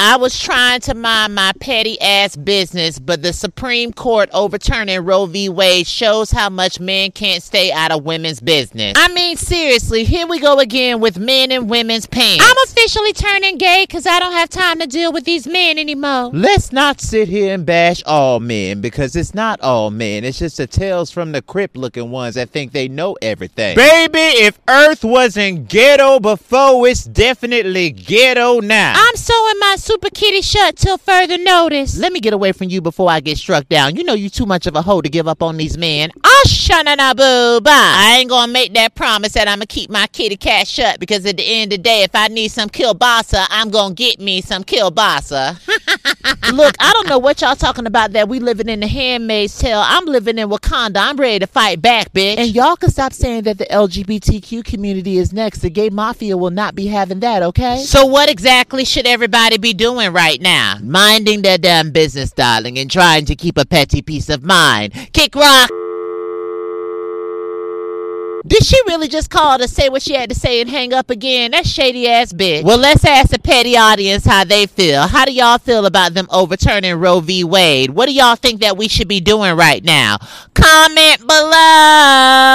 I was trying to mind my petty ass business, but the Supreme Court overturning Roe v. Wade shows how much men can't stay out of women's business. I mean, seriously, here we go again with men and women's pants. I'm officially turning gay because I don't have time to deal with these men anymore. Let's not sit here and bash all men because it's not all men. It's just the tales from the crypt looking ones that think they know everything. Baby, if Earth wasn't ghetto before, it's definitely ghetto now. I'm sewing my super kitty shut till further notice. Let me get away from you before I get struck down. You know you too much of a hoe to give up on these men. Shana boo bye. I ain't gonna make that promise that I'm gonna keep my kitty cat shut because at the end of the day, if I need some kielbasa, I'm gonna get me some kielbasa. Look, I don't know what y'all talking about that we living in the handmaid's tale. I'm living in Wakanda. I'm ready to fight back, bitch. And y'all can stop saying that the LGBTQ community is next. The gay mafia will not be having that, okay? So what exactly should everybody be doing right now? Minding their damn business, darling, and trying to keep a petty peace of mind. Kick rock. Did she really just call to say what she had to say and hang up again? That shady ass bitch. Well, let's ask the petty audience how they feel. How do y'all feel about them overturning Roe v. Wade? What do y'all think that we should be doing right now? Comment below.